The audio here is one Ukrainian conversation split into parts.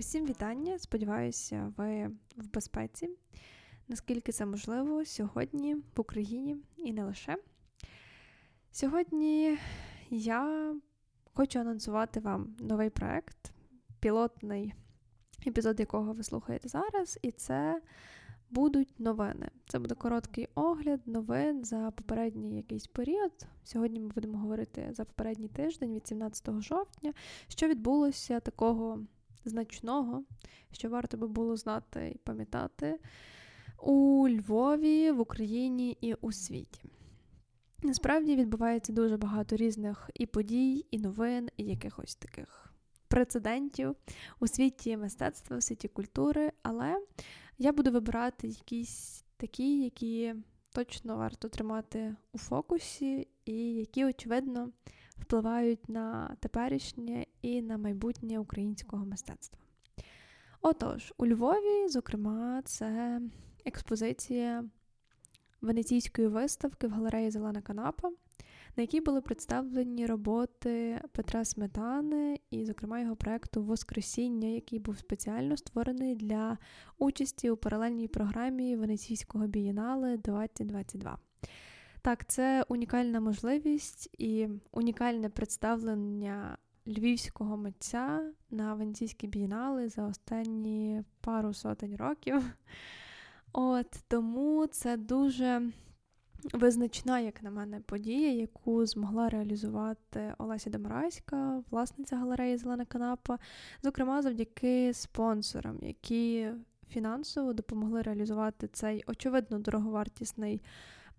Усім вітання! Сподіваюся, ви в безпеці. Наскільки це можливо сьогодні в Україні і не лише. Сьогодні я хочу анонсувати вам новий проект, пілотний епізод, якого ви слухаєте зараз, і це будуть новини. Це буде короткий огляд новин за попередній якийсь період. Сьогодні ми будемо говорити за попередній тиждень від 17 жовтня, що відбулося такого значного, що варто би було знати і пам'ятати у Львові, в Україні і у світі. Насправді відбувається дуже багато різних і подій, і новин, і якихось таких прецедентів у світі мистецтва, у світі культури, але я буду вибирати якісь такі, які точно варто тримати у фокусі, і які, очевидно, впливають на теперішнє і на майбутнє українського мистецтва. Отож, у Львові, зокрема, це експозиція венеційської виставки в галереї Зелена Канапа, на якій були представлені роботи Петра Сметани і, зокрема, його проєкту Воскресіння, який був спеціально створений для участі у паралельній програмі Венеційського бієнале 2022. Так, це унікальна можливість і унікальне представлення львівського митця на Венеційській бієнали за останні пару сотень років. От тому це дуже визначна, як на мене, подія, яку змогла реалізувати Олеся Домараська, власниця галереї Зелена Канапа, зокрема завдяки спонсорам, які фінансово допомогли реалізувати цей очевидно дороговартісний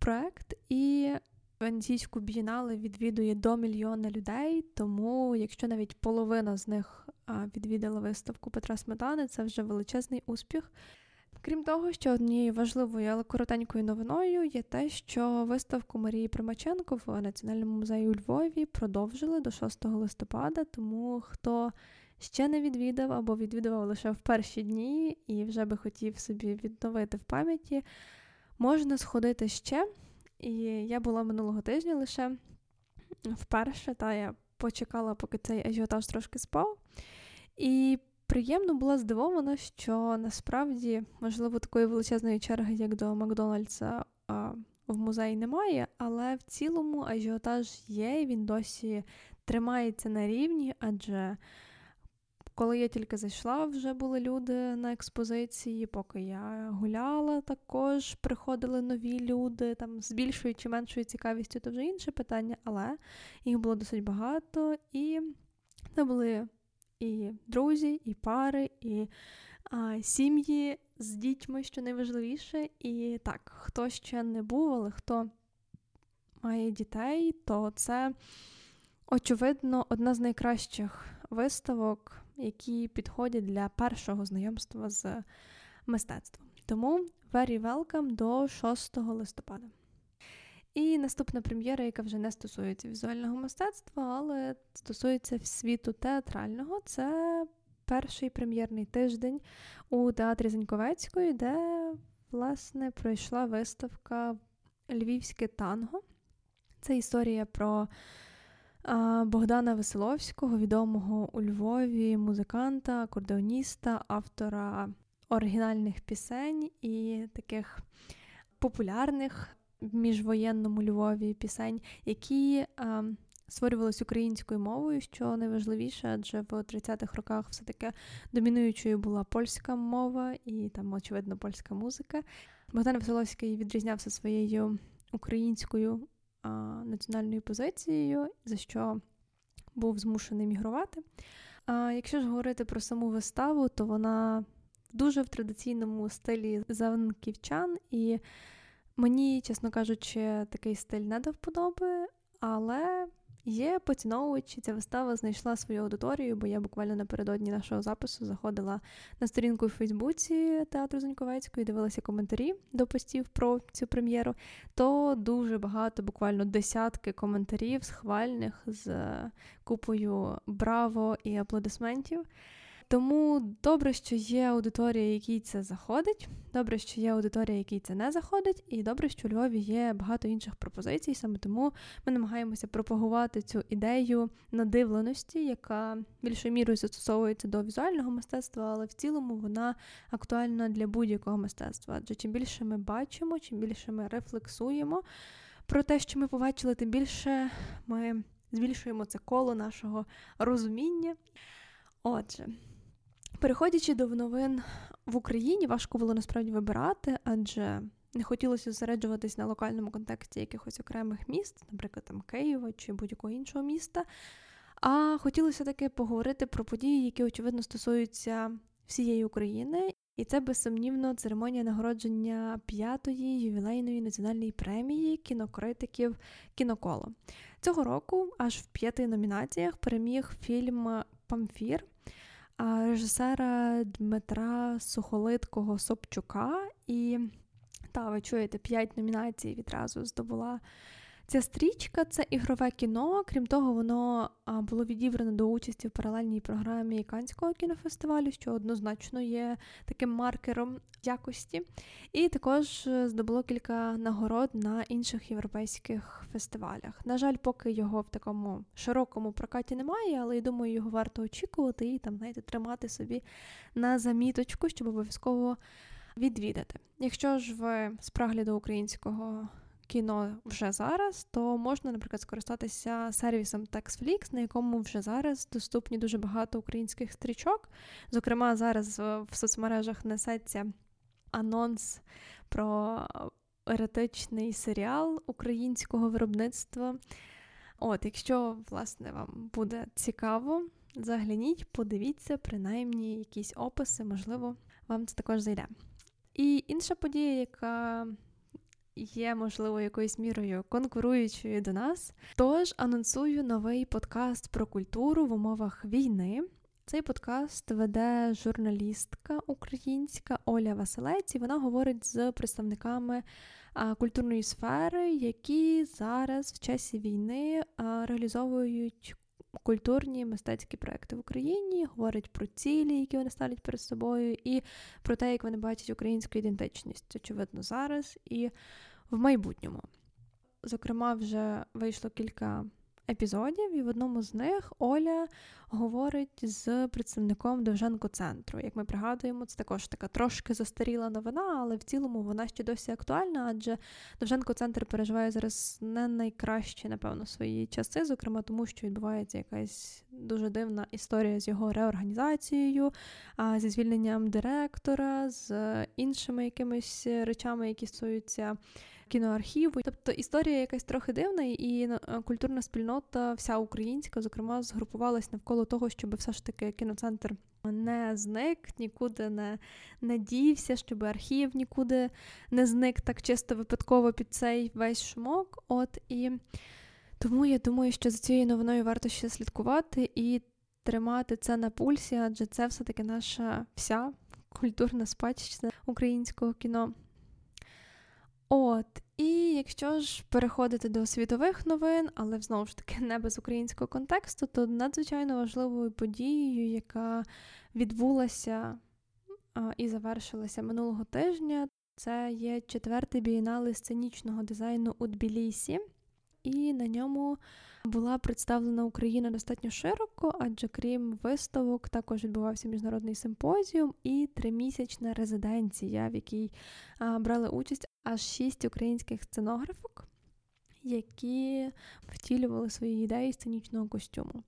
проект. І Венеційську бієнале відвідує до мільйона людей, тому якщо навіть половина з них відвідала виставку Петра Сметани, це вже величезний успіх. Крім того, що однією важливою, але коротенькою новиною є те, що виставку Марії Примаченко в Національному музеї у Львові продовжили до 6 листопада, тому хто ще не відвідав або відвідував лише в перші дні і вже би хотів собі відновити в пам'яті, можна сходити ще. І я була минулого тижня лише вперше, та я почекала, поки цей ажіотаж трошки спав. І приємно була здивована, що насправді, можливо, такої величезної черги, як до Макдональдса, в музеї немає, але в цілому ажіотаж є, і він досі тримається на рівні, адже. Коли я тільки зайшла, вже були люди на експозиції. Поки я гуляла, також приходили нові люди, там з більшою чи меншою цікавістю, то вже інше питання, але їх було досить багато, і це були і друзі, і пари, і а, сім'ї з дітьми, що найважливіше. І так, хто ще не був, але хто має дітей, то це, очевидно, одна з найкращих виставок, які підходять для першого знайомства з мистецтвом. Тому very welcome до 6 листопада. І наступна прем'єра, яка вже не стосується візуального мистецтва, але стосується світу театрального, це перший прем'єрний тиждень у театрі Заньковецької, де, власне, пройшла виставка Львівське танго. Це історія про Богдана Веселовського, відомого у Львові музиканта, акордеоніста, автора оригінальних пісень і таких популярних в міжвоєнному Львові пісень, які створювалися українською мовою, що найважливіше, адже в 30-х роках все-таки домінуючою була польська мова і там, очевидно, польська музика. Богдан Веселовський відрізнявся своєю українською національною позицією, за що був змушений мігрувати. А якщо ж говорити про саму виставу, то вона дуже в традиційному стилі завнківчан, і мені, чесно кажучи, такий стиль не до вподоби, але Є поціновувачі, ця вистава знайшла свою аудиторію, бо я буквально напередодні нашого запису заходила на сторінку у Фейсбуці театру Зуньковецької, дивилася коментарі до постів про цю прем'єру. То дуже багато, буквально десятки коментарів схвальних з купою браво і аплодисментів. Тому добре, що є аудиторія, якій це заходить. Добре, що є аудиторія, якій це не заходить, і добре, що у Львові є багато інших пропозицій. Саме тому ми намагаємося пропагувати цю ідею надивленості, яка більшою мірою застосовується до візуального мистецтва, але в цілому вона актуальна для будь-якого мистецтва. Адже чим більше ми бачимо, чим більше ми рефлексуємо про те, що ми побачили, тим більше ми збільшуємо це коло нашого розуміння. Отже. Переходячи до новин в Україні, важко було насправді вибирати, адже не хотілося зосереджуватись на локальному контексті якихось окремих міст, наприклад, там Києва чи будь-якого іншого міста. А хотілося таки поговорити про події, які, очевидно, стосуються всієї України. І це безсумнівно церемонія нагородження п'ятої ювілейної національної премії кінокритиків Кіноколо. Цього року аж в п'яти номінаціях переміг фільм Памфір режисера Дмитра Сухолиткого Собчука. І та, ви чуєте, п'ять номінацій відразу здобула. Ця стрічка це ігрове кіно. Крім того, воно було відібрано до участі в паралельній програмі Канського кінофестивалю, що однозначно є таким маркером якості. І також е, здобуло кілька нагород на інших європейських фестивалях. На жаль, поки його в такому широкому прокаті немає, але я думаю, його варто очікувати і там, знаєте, тримати собі на заміточку, щоб обов'язково відвідати. Якщо ж ви з прагляду українського кіно вже зараз, то можна, наприклад, скористатися сервісом TextFlix, на якому вже зараз доступні дуже багато українських стрічок. Зокрема, зараз в соцмережах несеться анонс про еретичний серіал українського виробництва. От, якщо, власне, вам буде цікаво, загляніть, подивіться, принаймні якісь описи, можливо, вам це також зайде. І інша подія, яка є, можливо, якоюсь мірою конкуруючою до нас. Тож анонсую новий подкаст про культуру в умовах війни. Цей подкаст веде журналістка українська Оля Василець, і вона говорить з представниками культурної сфери, які зараз в часі війни реалізовують культурні мистецькі проекти в Україні, говорить про цілі, які вони ставлять перед собою, і про те, як вони бачать українську ідентичність, очевидно, зараз і в майбутньому. Зокрема, вже вийшло кілька епізодів, і в одному з них Оля говорить з представником Довженко-центру. Як ми пригадуємо, це також така трошки застаріла новина, але в цілому вона ще досі актуальна, адже Довженко-центр переживає зараз не найкращі, напевно, свої часи, зокрема тому, що відбувається якась дуже дивна історія з його реорганізацією, зі звільненням директора, з іншими якимись речами, які стосуються кіноархіву. Тобто історія якась трохи дивна, і е, культурна спільнота, вся українська, зокрема, згрупувалась навколо того, щоб все ж таки кіноцентр не зник, нікуди не, не дівся, щоб архів нікуди не зник так чисто випадково під цей весь шумок. От і тому я думаю, що за цією новиною варто ще слідкувати і тримати це на пульсі, адже це все-таки наша вся культурна спадщина українського кіно. От, і якщо ж переходити до світових новин, але знову ж таки не без українського контексту, то надзвичайно важливою подією, яка відбулася а, і завершилася минулого тижня, це є четвертий бієнале сценічного дизайну у Тбілісі, і на ньому була представлена Україна достатньо широко, адже крім виставок, також відбувався міжнародний симпозіум і тримісячна резиденція, в якій а, брали участь аж шість українських сценографок, які втілювали свої ідеї сценічного костюму.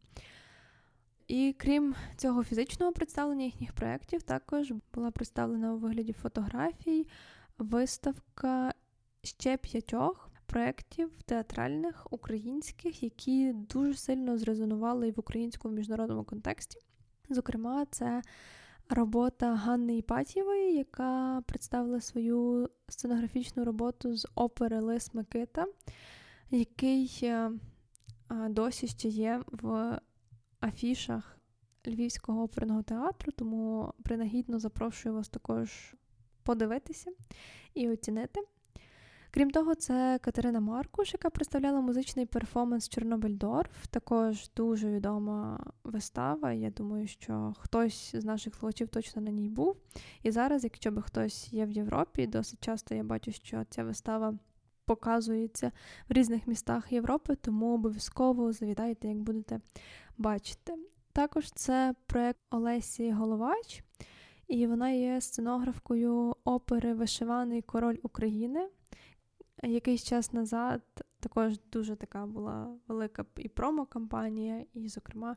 І крім цього фізичного представлення їхніх проєктів, також була представлена у вигляді фотографій виставка ще п'ятьох проєктів театральних українських, які дуже сильно зрезонували в українському міжнародному контексті. Зокрема, це робота Ганни Іпатєвої, яка представила свою сценографічну роботу з опери Лис Микита, який е, досі ще є в афішах Львівського оперного театру, тому принагідно запрошую вас також подивитися і оцінити. Крім того, це Катерина Маркуш, яка представляла музичний перформанс Чорнобильдорф. Також дуже відома вистава. Я думаю, що хтось з наших слухачів точно на ній був. І зараз, якщо би хтось є в Європі, досить часто я бачу, що ця вистава показується в різних містах Європи, тому обов'язково завітайте, як будете бачити. Також це проект Олесі Головач, і вона є сценографкою опери Вишиваний король України. Якийсь час назад також дуже така була велика і промо-кампанія, і, зокрема,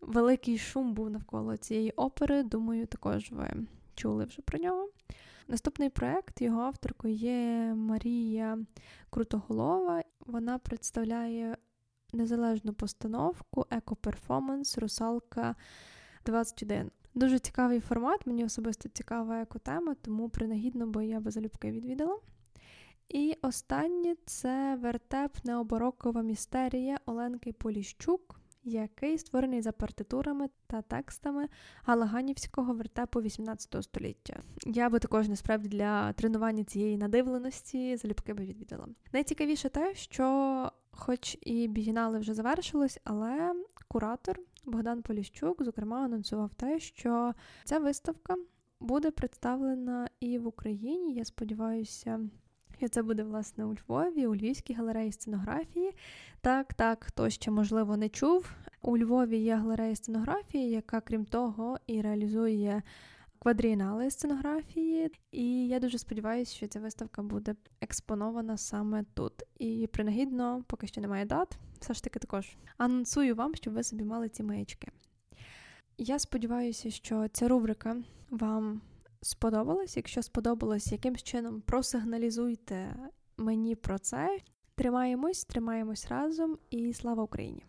великий шум був навколо цієї опери. Думаю, також ви чули вже про нього. Наступний проект його авторкою є Марія Крутоголова. Вона представляє незалежну постановку еко-перформанс Русалка 21. Дуже цікавий формат, мені особисто цікава екотема, тому принагідно, бо я би залюбки відвідала. І останнє це вертеп необорокова містерія Оленки Поліщук який створений за партитурами та текстами Галаганівського вертепу 18 століття. Я би також насправді для тренування цієї надивленості залюбки би відвідала. Найцікавіше те, що, хоч і бігінали вже завершились, але куратор Богдан Поліщук, зокрема, анонсував те, що ця виставка буде представлена і в Україні. Я сподіваюся. І це буде, власне, у Львові, у Львівській галереї сценографії. Так, так, хто ще, можливо, не чув. У Львові є галерея сценографії, яка, крім того, і реалізує квадрієнали сценографії. І я дуже сподіваюся, що ця виставка буде експонована саме тут. І принагідно, поки що немає дат, все ж таки також анонсую вам, щоб ви собі мали ці маячки. Я сподіваюся, що ця рубрика вам сподобалось. Якщо сподобалось, якимсь чином просигналізуйте мені про це. Тримаємось, тримаємось разом і слава Україні!